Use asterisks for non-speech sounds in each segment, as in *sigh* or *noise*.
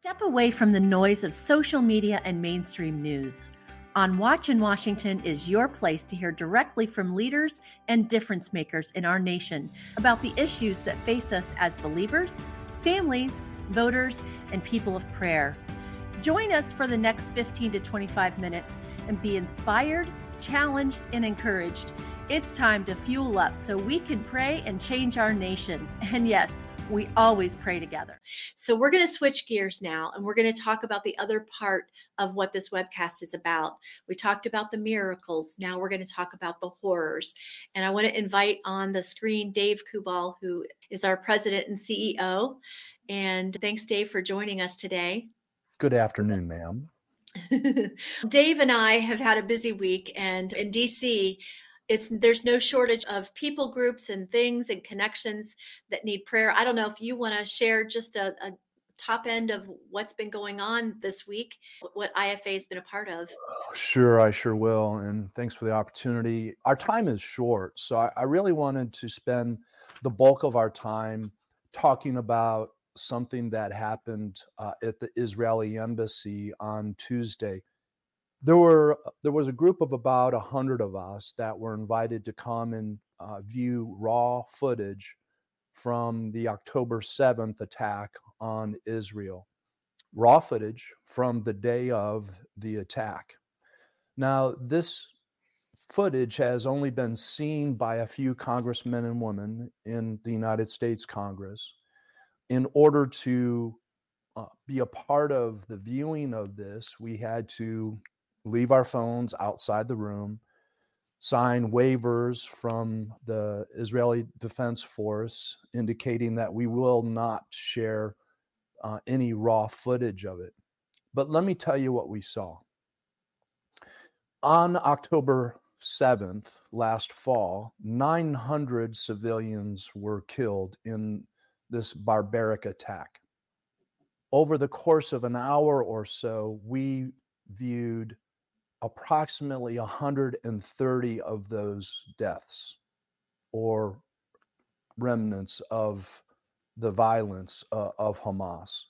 Step away from the noise of social media and mainstream news. On Watch in Washington is your place to hear directly from leaders and difference makers in our nation about the issues that face us as believers, families, voters, and people of prayer. Join us for the next 15 to 25 minutes and be inspired, challenged, and encouraged. It's time to fuel up so we can pray and change our nation. And yes, we always pray together. So, we're going to switch gears now and we're going to talk about the other part of what this webcast is about. We talked about the miracles. Now, we're going to talk about the horrors. And I want to invite on the screen Dave Kubal, who is our president and CEO. And thanks, Dave, for joining us today. Good afternoon, ma'am. *laughs* Dave and I have had a busy week, and in DC, it's there's no shortage of people groups and things and connections that need prayer. I don't know if you want to share just a, a, top end of what's been going on this week what ifa has been a part of. Sure i sure will and thanks for the opportunity. Our time is short so i, I really wanted to spend the bulk of our time talking about something that happened uh, at the israeli embassy on tuesday there were uh, there was a group of about a hundred of us that were invited to come and uh, view raw footage from the October 7th attack on Israel. Raw footage from the day of the attack. Now, this footage has only been seen by a few congressmen and women in the United States Congress. In order to uh, be a part of the viewing of this, we had to leave our phones outside the room, sign waivers from the Israeli Defense Force indicating that we will not share uh, any raw footage of it. But let me tell you what we saw. On October 7th, last fall, 900 civilians were killed in this barbaric attack. Over the course of an hour or so, we viewed approximately 130 of those deaths or remnants of the violence uh, of Hamas.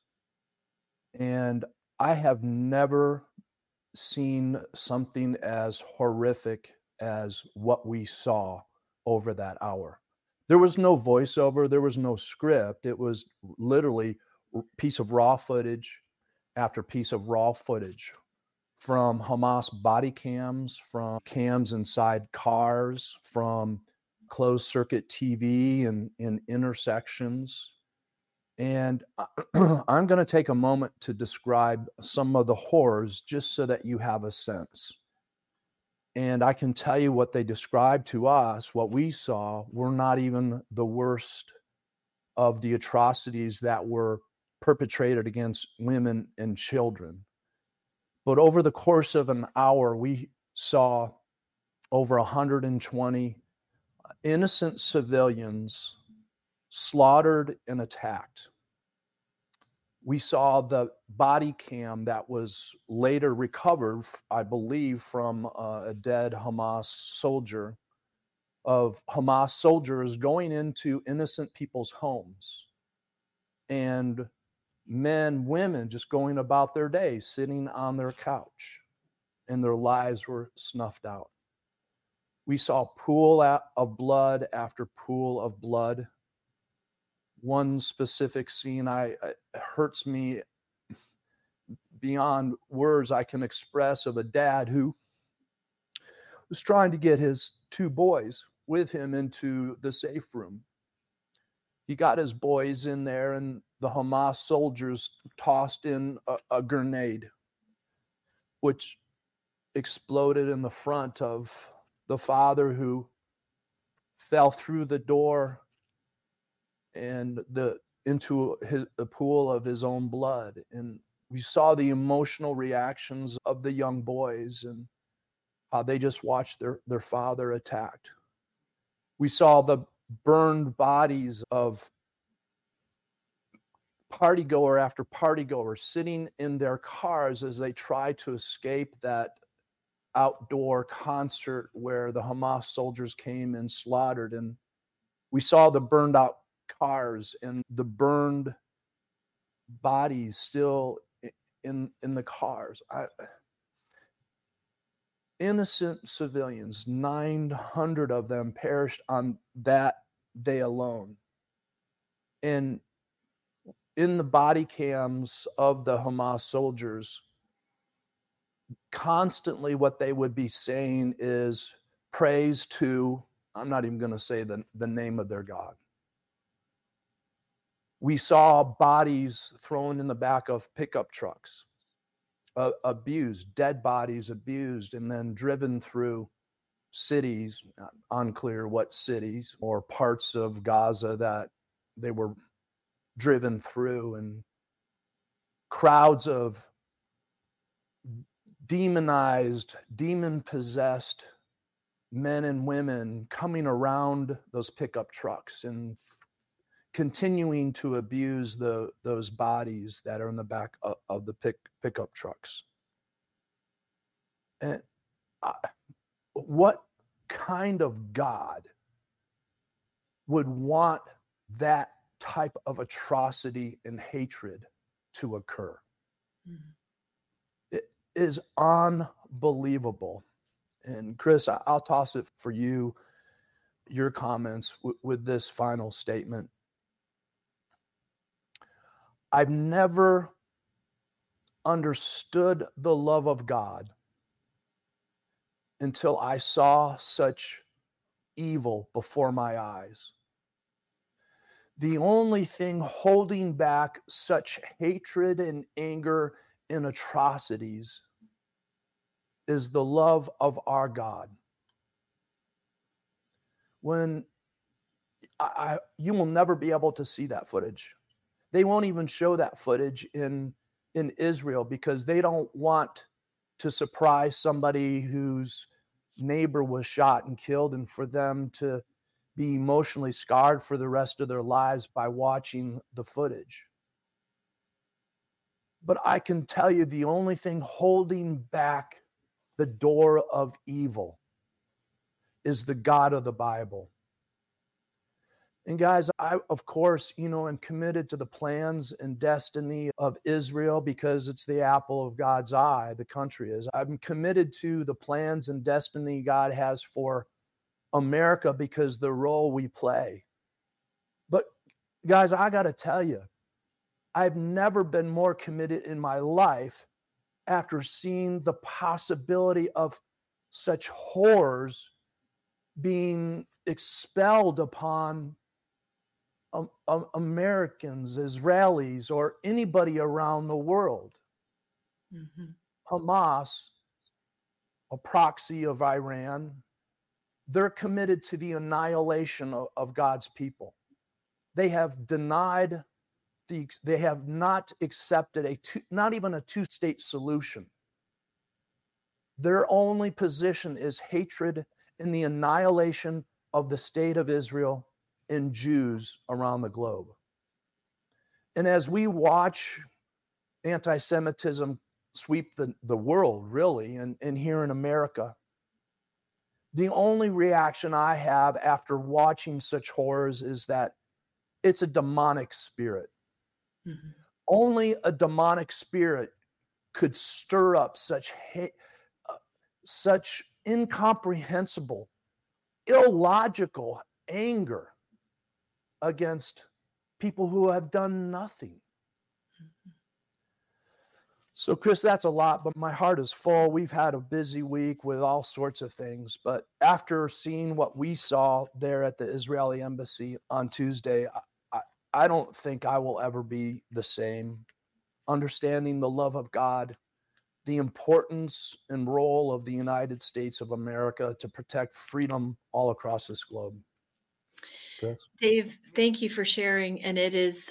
And I have never seen something as horrific as what we saw over that hour. There was no voiceover, there was no script. It was literally piece of raw footage after piece of raw footage from Hamas body cams, from cams inside cars, from closed circuit TV and in intersections. And *clears throat* I'm going to take a moment to describe some of the horrors just so that you have a sense. And I can tell you what they described to us, what we saw, were not even the worst of the atrocities that were perpetrated against women and children. But over the course of an hour, we saw over 120 uh, innocent civilians slaughtered and attacked. We saw the body cam that was later recovered, I believe, from uh, a dead Hamas soldier of Hamas soldiers going into innocent people's homes and men, women just going about their day, sitting on their couch, and their lives were snuffed out. We saw pool of blood after pool of blood. One specific scene I, hurts me beyond words I can express of a dad who was trying to get his two boys with him into the safe room. He got his boys in there, and the Hamas soldiers tossed in a, a grenade, which exploded in the front of the father who fell through the door and the into his, the pool of his own blood. And we saw the emotional reactions of the young boys and how they just watched their, their father attacked. We saw the burned bodies of party goer after party goer sitting in their cars as they try to escape that outdoor concert where the Hamas soldiers came and slaughtered. And we saw the burned out cars and the burned bodies still in in the cars. I, innocent civilians, 900 of them perished on that day alone. And in the body cams of the Hamas soldiers, constantly what they would be saying is praise to, I'm not even going to say the, the name of their God. We saw bodies thrown in the back of pickup trucks, uh, abused, dead bodies abused, and then driven through cities, uh, unclear what cities or parts of Gaza that they were driven through, and crowds of demonized, demon possessed men and women coming around those pickup trucks and continuing to abuse the those bodies that are in the back of, of the pick, pickup trucks. And uh, what kind of God would want that type of atrocity and hatred to occur? Mm-hmm is unbelievable. And Chris, I'll toss it for you, your comments w- with this final statement. I've never understood the love of God until I saw such evil before my eyes. The only thing holding back such hatred and anger and atrocities is the love of our God. When I, I, you will never be able to see that footage. They won't even show that footage in in Israel because they don't want to surprise somebody whose neighbor was shot and killed and for them to be emotionally scarred for the rest of their lives by watching the footage. But I can tell you the only thing holding back the door of evil is the God of the Bible. And guys, I, of course, you know, am committed to the plans and destiny of Israel because it's the apple of God's eye, the country is. I'm committed to the plans and destiny God has for America because the role we play. But guys, I got to tell you, I've never been more committed in my life after seeing the possibility of such horrors being expelled upon um, um, Americans, Israelis, or anybody around the world. Mm-hmm. Hamas, a proxy of Iran, they're committed to the annihilation of, of God's people. They have denied the, they have not accepted a two, not even a two state solution. Their only position is hatred and the annihilation of the state of Israel and Jews around the globe. And as we watch anti Semitism sweep the, the world, really, and, and here in America, the only reaction I have after watching such horrors is that it's a demonic spirit. Mm-hmm. Only a demonic spirit could stir up such hate, uh, such incomprehensible, illogical anger against people who have done nothing. Mm-hmm. So, Chris, that's a lot, but my heart is full. We've had a busy week with all sorts of things. But after seeing what we saw there at the Israeli embassy on Tuesday, I don't think I will ever be the same. Understanding the love of God, the importance and role of the United States of America to protect freedom all across this globe. Chris? Dave, thank you for sharing. And it is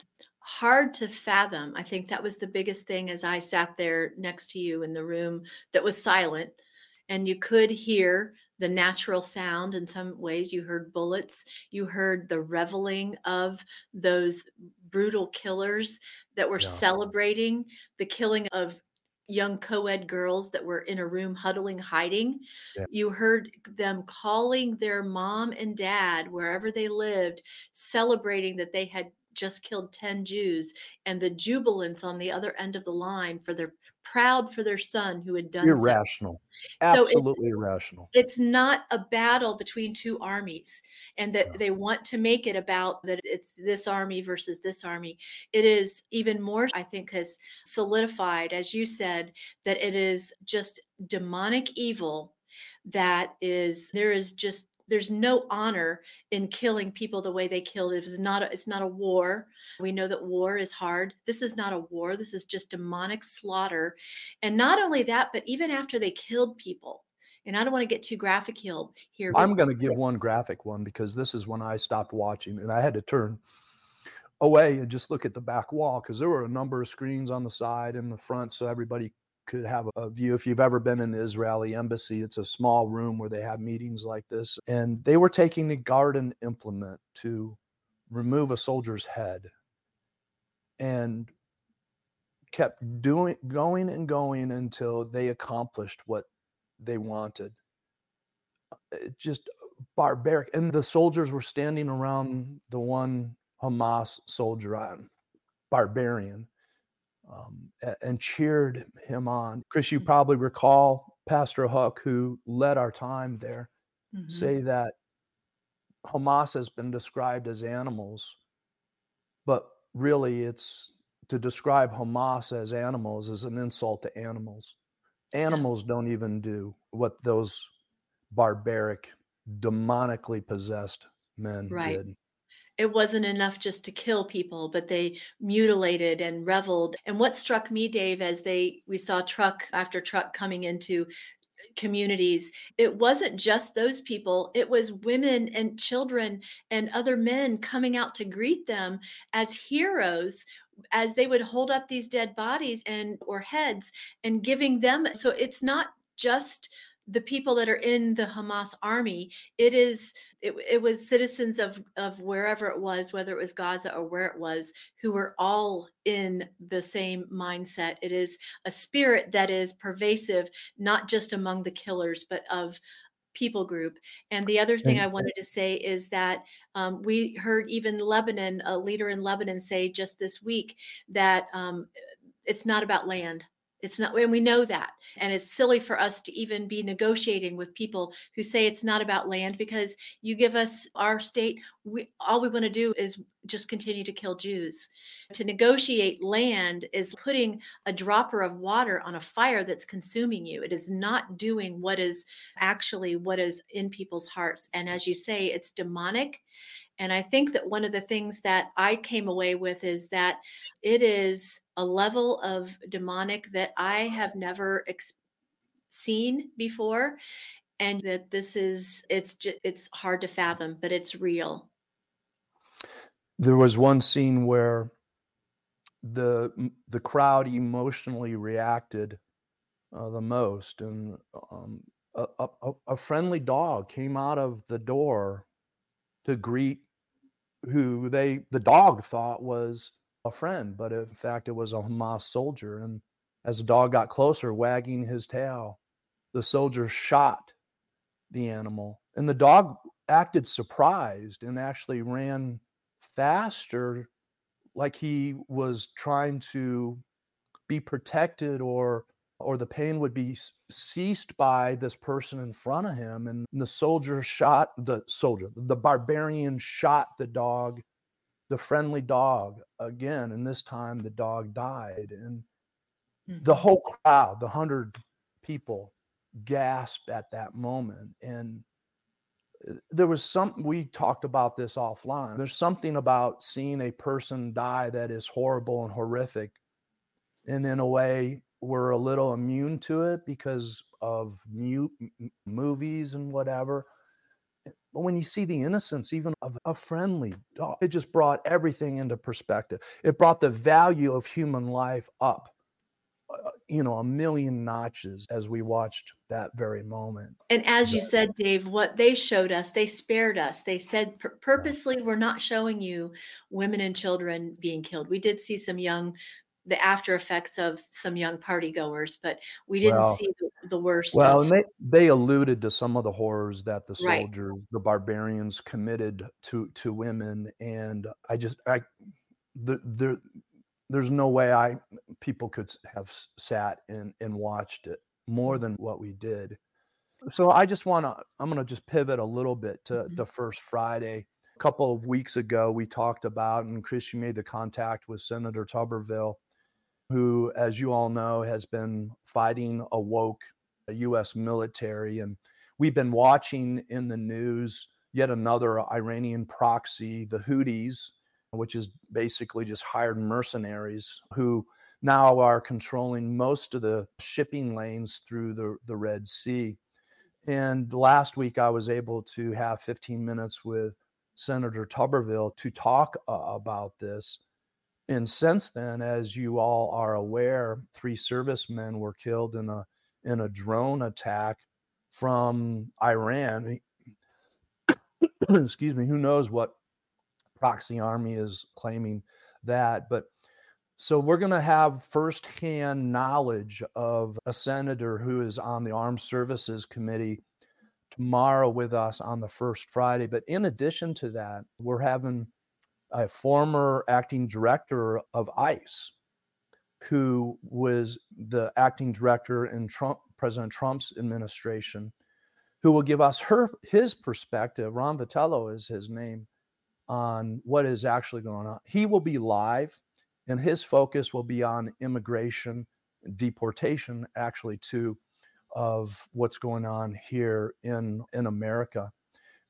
hard to fathom. I think that was the biggest thing as I sat there next to you in the room that was silent and you could hear the natural sound in some ways you heard bullets you heard the reveling of those brutal killers that were yeah. celebrating the killing of young co-ed girls that were in a room huddling hiding yeah. you heard them calling their mom and dad wherever they lived celebrating that they had just killed 10 Jews and the jubilance on the other end of the line for their proud for their son who had done irrational so. absolutely so irrational it's not a battle between two armies and that yeah. they want to make it about that it's this army versus this army it is even more i think has solidified as you said that it is just demonic evil that is there is just there's no honor in killing people the way they killed it. It's not a, it's not a war. We know that war is hard. This is not a war. This is just demonic slaughter. And not only that, but even after they killed people, and I don't want to get too graphic here. I'm going to give one graphic one because this is when I stopped watching and I had to turn away and just look at the back wall because there were a number of screens on the side and the front so everybody could have a view. If you've ever been in the Israeli embassy, it's a small room where they have meetings like this. And they were taking the garden implement to remove a soldier's head and kept doing going and going until they accomplished what they wanted. Uh, it just barbaric. And the soldiers were standing around the one Hamas soldier on barbarian um, and cheered him on. Chris, you mm-hmm. probably recall Pastor Huck, who led our time there, mm-hmm. say that Hamas has been described as animals, but really it's to describe Hamas as animals is an insult to animals. Animals don't even do what those barbaric, demonically possessed men right. did it wasn't enough just to kill people but they mutilated and reveled. And what struck me dave as they we saw truck after truck coming into communities it wasn't just those people it was women and children and other men coming out to greet them as heroes as they would hold up these dead bodies and or heads and giving them so it's not just the people that are in the Hamas army, it is it, it was citizens of of wherever it was, whether it was Gaza or where it was, who were all in the same mindset. It is a spirit that is pervasive, not just among the killers, but of people group. And the other thing I wanted to say is that um, we heard even Lebanon, a leader in Lebanon, say just this week that um, it's not about land it's not, and we know that. And it's silly for us to even be negotiating with people who say it's not about land because you give us our state, we, all we want to do is just continue to kill Jews. To negotiate land is putting a dropper of water on a fire that's consuming you. It is not doing what is actually what is in people's hearts. And as you say, it's demonic and I think that one of the things that I came away with is that it is a level of demonic that I have never ex- seen before and that this is it's just, it's hard to fathom but it's real. There was one scene where the the crowd emotionally reacted uh, the most and um, a, a, a friendly dog came out of the door to greet who they the dog thought was a friend, but in fact it was a Hamas soldier. And as the dog got closer, wagging his tail, the soldier shot the animal, and the dog acted surprised and actually ran faster, like he was trying to be protected or or the pain would be ceased by this person in front of him and the soldier shot the soldier the barbarian shot the dog the friendly dog again and this time the dog died and mm-hmm. the whole crowd the hundred people gasped at that moment and uh, there was some we talked about this offline there's something about seeing a person die that is horrible and horrific and in a way we're a little immune to it because of mute movies and whatever. Eh, but when you see the innocence, even of a friendly dog, it just brought everything into perspective. It brought the value of human life up, uh, you know, a million notches as we watched that very moment. And as you said, Dave, what they showed us, they spared us. They said purposely, we're not showing you women and children being killed. We did see some young the after effects of some young party goers, but we didn't well, see the, the worst. Well, of, and they, they alluded to some of the horrors that the soldiers, right. the barbarians committed to to women. And I just I the, there, there's no way I people could have sat and, and watched it more than what we did. So I just want to, I'm going to just pivot a little bit to mm-hmm. the first Friday. A couple of weeks ago, we talked about, and Chris, you made the contact with Senator Tuberville, who, as you all know, has been fighting a woke U.S. military. And we've been watching in the news yet another Iranian proxy, the Houthis, which is basically just hired mercenaries who now are controlling most of the shipping lanes through the, the Red Sea. And last week, I was able to have 15 minutes with Senator Tuberville to talk uh, about this. And since then, as you all are aware, three servicemen were killed in a in a drone attack from Iran. *coughs* Excuse me. Who knows what proxy army is claiming that? But so we're going to have firsthand knowledge of a senator who is on the Armed Services Committee tomorrow with us on the first Friday. But in addition to that, we're having a former acting director of ICE who was the acting director in Trump, President Trump's administration, who will give us her his perspective. Ron Vitiello is his name on what is actually going on. He will be live and his focus will be on immigration, deportation, actually, too, of what's going on here in in America.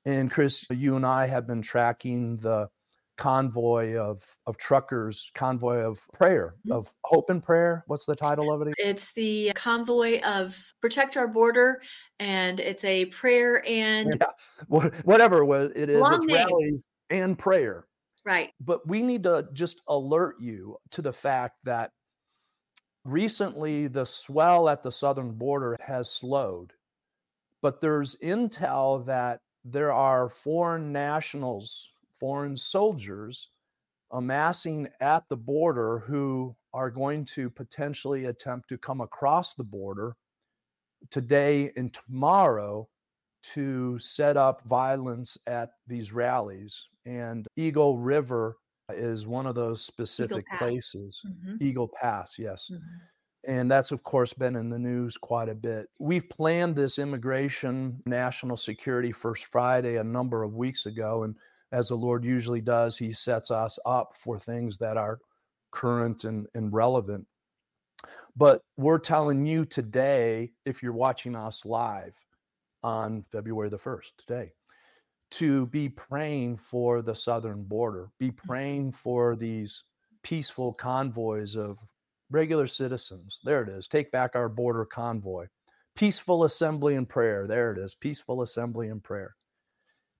And Chris, you and I have been tracking the convoy of of truckers, convoy of prayer, mm-hmm. of hope and prayer. What's the title of it? It's the convoy of protect our border, and it's a prayer and yeah. whatever it is. It's rallies and prayer. Right. But we need to just alert you to the fact that recently the swell at the southern border has slowed. But there's intel that there are foreign nationals, foreign soldiers amassing at the border who are going to potentially attempt to come across the border today and tomorrow to set up violence at these rallies. And Eagle River is one of those specific Eagle places. Mm-hmm. Eagle Pass, yes. Mm-hmm. And that's, of course, been in the news quite a bit. We've planned this immigration national security First Friday a number of weeks ago. And as the Lord usually does, He sets us up for things that are current and, and relevant. But we're telling you today, if you're watching us live on February the 1st, today, to be praying for the southern border, be mm. praying for these peaceful convoys of regular citizens. There it is. Take back our border convoy. Peaceful assembly and prayer. There it is. Peaceful assembly and prayer.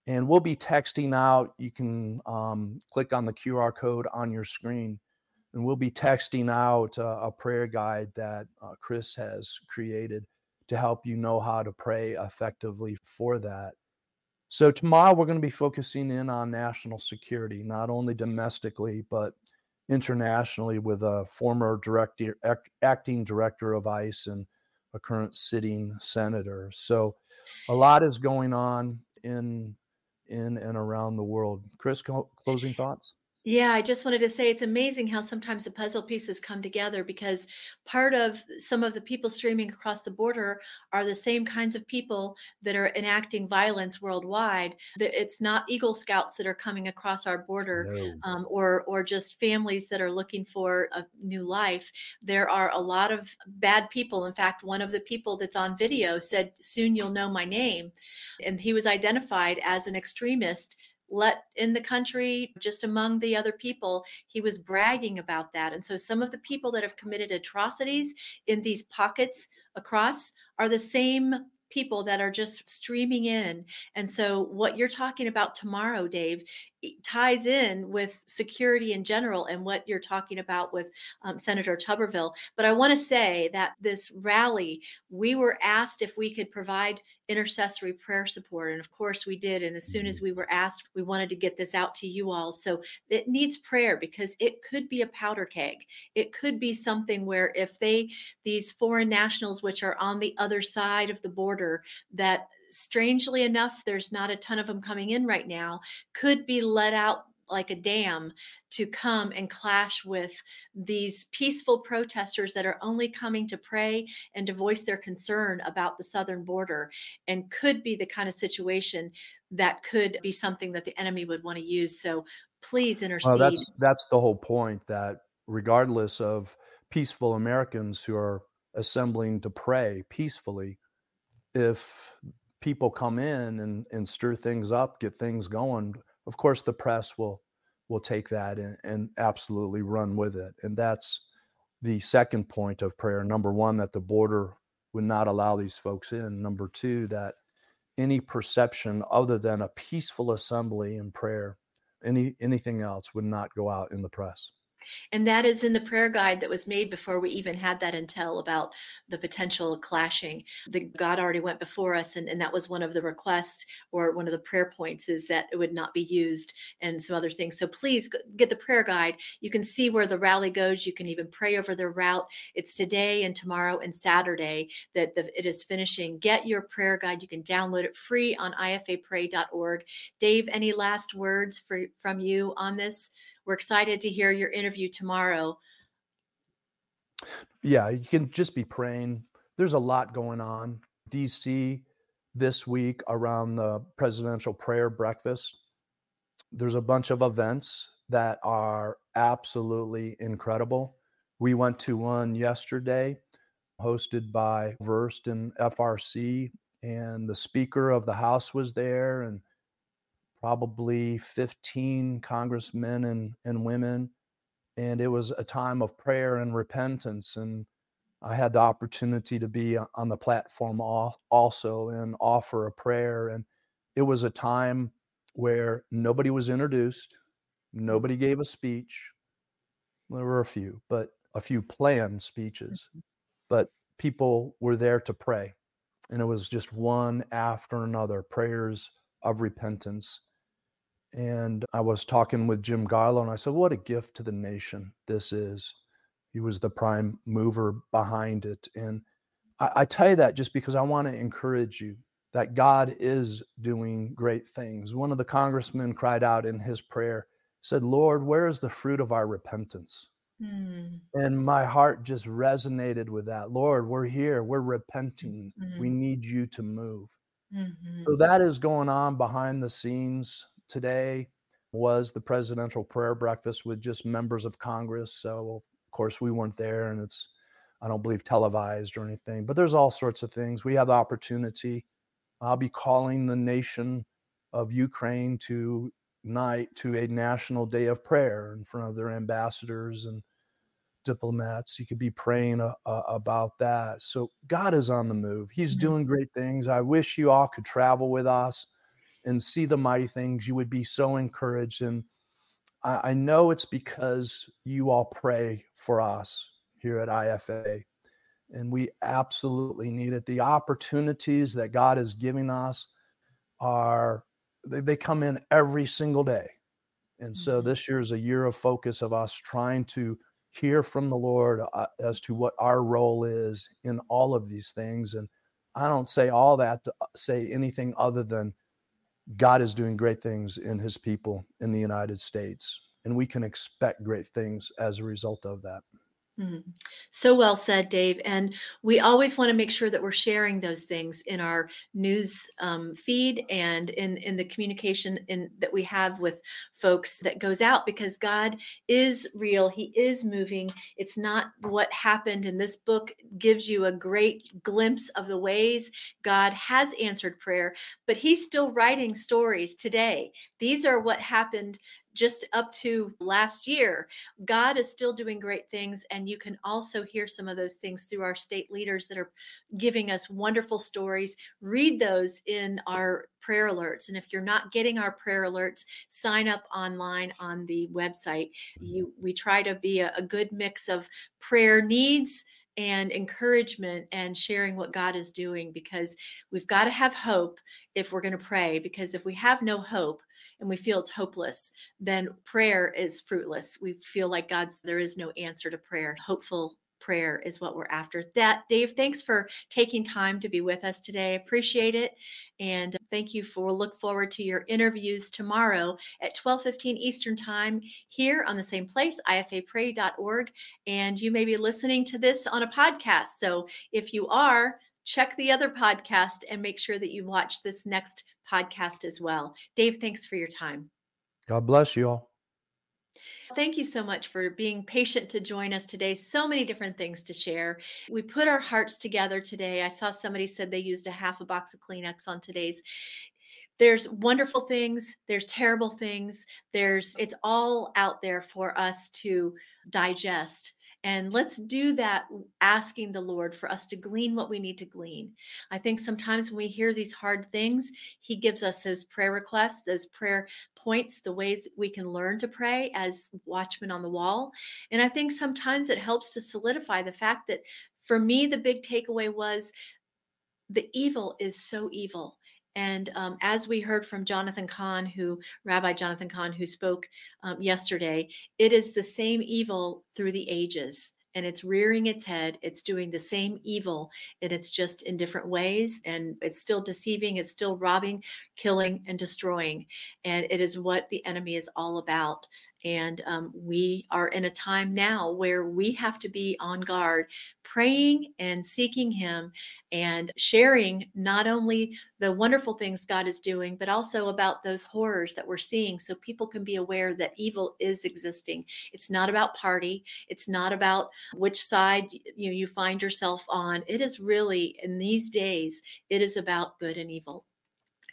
And we'll be texting out. You can um, click on the QR code on your screen, and we'll be texting out uh, a prayer guide that uh, Chris has created to help you know how to pray effectively for that. So, tomorrow we're going to be focusing in on national security, not only domestically, but internationally with a former director, act, acting director of ICE and a current sitting senator. So, a lot is going on in in and around the world. Chris, closing *laughs* thoughts? Yeah, I just wanted to say it's amazing how sometimes the puzzle pieces come together because part of some of the people streaming across the border are the same kinds of people that are enacting violence worldwide. It's not Eagle Scouts that are coming across our border no. um, or or just families that are looking for a new life. There are a lot of bad people. In fact, one of the people that's on video said, "Soon you'll know my name," and he was identified as an extremist let in the country just among the other people he was bragging about that and so some of the people that have committed atrocities in these pockets across are the same people that are just streaming in. And so, what you're talking about tomorrow, Dave, ties in with security in general and what you're talking about with um, Senator Tuberville. But I want to say that this rally, we were asked if we could provide intercessory prayer support. And of course, we did. And as soon as mm-hmm. we were asked, we wanted to get this out to you all. So it needs prayer because it could be a powder keg. It could be something where if they, these foreign nationals, which are on the other side of the border, that strangely enough, there's not a ton of them coming in right now, could be let out like a dam to come and clash with these peaceful protesters that are only coming to pray and to voice their concern about the southern border and could be the kind of situation that could be something that the enemy would want to use. So please intercede. well, that's that's the whole point that regardless of peaceful americans who are assembling to pray peacefully if people come in and, and stir things up get things going of course the press will will take that and, and absolutely run with it. And that's the second point of prayer. Number one, that the border would not allow these folks in. Number two, that any perception other than a peaceful assembly and prayer, any anything else would not go out in the press. And that is in the prayer guide that was made before we even had that intel about the potential clashing. The God already went before us, and, and that was one of the requests or one of the prayer points is that it would not be used and some other things. So please get the prayer guide. You can see where the rally goes. You can even pray over their route. It's today and tomorrow and Saturday that the, it is finishing. Get your prayer guide. You can download it free on ifapray.org. Dave, any last words for, from you on this? We're excited to hear your interview tomorrow. Yeah, you can just be praying. There's a lot going on. DC this week around the presidential prayer breakfast. There's a bunch of events that are absolutely incredible. We went to one yesterday hosted by Versed and FRC, and the Speaker of the House was there, and probably 15 congressmen and, and women. And it was a time of prayer and repentance. And I had the opportunity to be on the platform also and offer a prayer. And it was a time where nobody was introduced, nobody gave a speech. There were a few, but a few planned speeches, mm-hmm. but people were there to pray. And it was just one after another prayers of repentance and I was talking with Jim Garlow, and I said, What a gift to the nation this is. He was the prime mover behind it. And I, I tell you that just because I want to encourage you that God is doing great things. One of the congressmen cried out in his prayer, said, Lord, where is the fruit of our repentance? Mm. And my heart just resonated with that. Lord, we're here, we're repenting, mm-hmm. we need you to move. Mm-hmm. So that is going on behind the scenes today was the presidential prayer breakfast with just members of Congress. So, of course, we weren't there, and it's, I don't believe, televised or anything, but there's all sorts of things. We have the opportunity. I'll be calling the nation of Ukraine to night to a national day of prayer in front of their ambassadors and diplomats. You could be praying uh, uh, about that. So God is on the move. He's mm-hmm. doing great things. I wish you all could travel with us and see the mighty things, you would be so encouraged. And I, I know it's because you all pray for us here at IFA. And we absolutely need it. The opportunities that God is giving us are, they, they come in every single day. And so mm-hmm. this year is a year of focus of us trying to hear from the Lord uh, as to what our role is in all of these things. And I don't say all that to uh, say anything other than God is doing great things in his people in the United States, and we can expect great things as a result of that. Mm-hmm. So well said, Dave. And we always want to make sure that we're sharing those things in our news um, feed and in in the communication in that we have with folks that goes out because God is real. He is moving. It's not what happened. And this book gives you a great glimpse of the ways God has answered prayer, but He's still writing stories today. These are what happened just up to last year, God is still doing great things. And you can also hear some of those things through our state leaders that are giving us wonderful stories. Read those in our prayer alerts. And if you're not getting our prayer alerts, sign up online on the website. Mm-hmm. You we try to be a, a good mix of prayer needs and encouragement and sharing what God is doing because we've got to have hope if we're going to pray. Because if we have no hope and we feel it's hopeless, then prayer is fruitless. We feel like God's, there is no answer to prayer. Hopeful prayer is what we're after. That Dave, thanks for taking time to be with us today. Appreciate it. And thank you for look forward to your interviews tomorrow at 12:15 Eastern Time here on the same place ifapray.org and you may be listening to this on a podcast. So if you are check the other podcast and make sure that you watch this next podcast as well. Dave, thanks for your time. God bless you all. Thank you so much for being patient to join us today. So many different things to share. We put our hearts together today. I saw somebody said they used a half a box of Kleenex on today's there's wonderful things there's terrible things there's it's all out there for us to digest and let's do that asking the Lord for us to glean what we need to glean. I think sometimes when we hear these hard things, He gives us those prayer requests, those prayer points, the ways that we can learn to pray as watchmen on the wall. And I think sometimes it helps to solidify the fact that for me, the big takeaway was the evil is so evil and um, as we heard from Jonathan Cahn, who Rabbi Jonathan Cahn, who spoke um, yesterday, it is the same evil through the ages and it's rearing its head. It's doing the same evil, and it's just in different ways. And it's still deceiving, it's still robbing, killing, and destroying. And it is what the enemy is all about. And um, we are in a time now where we have to be on guard, praying and seeking Him and sharing not only the wonderful things God is doing, but also about those horrors that we're seeing so people can be aware that evil is existing. It's not about party, it's not about which side you, you find yourself on. It is really, in these days, it is about good and evil.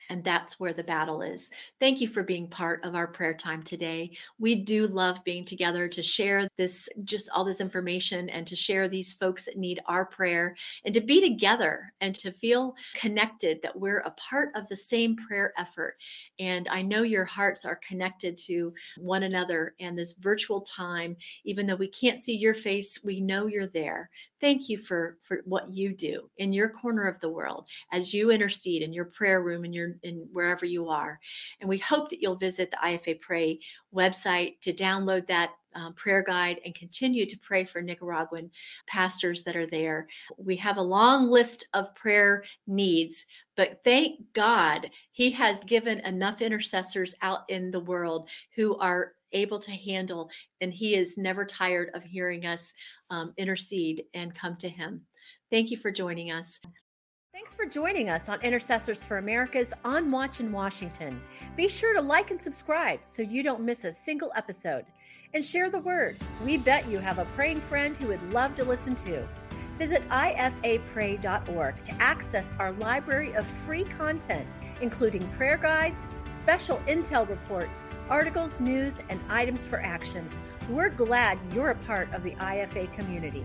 And that's where the battle is. Thank you for being part of our prayer time today. We do love being together to share this, just all this information and to share these folks that need our prayer and to be together and to feel connected that we're a part of the same prayer effort. And I know your hearts are connected to one another and this virtual time, even though we can't see your face, we know you're there thank you for for what you do in your corner of the world as you intercede in your prayer room and your in wherever you are and we hope that you'll visit the ifa pray website to download that um, prayer guide and continue to pray for Nicaraguan pastors that are there. We have a long list of prayer needs, but thank God He has given enough intercessors out in the world who are able to handle, and He is never tired of hearing us um, intercede and come to Him. Thank you for joining us. Thanks for joining us on Intercessors for America's On Watch in Washington. Be sure to like and subscribe so you don't miss a single episode. And share the word. We bet you have a praying friend who would love to listen to. Visit ifapray.org to access our library of free content including prayer guides, special intel reports, articles, news, and items for action. We're glad you're a part of the IFA community.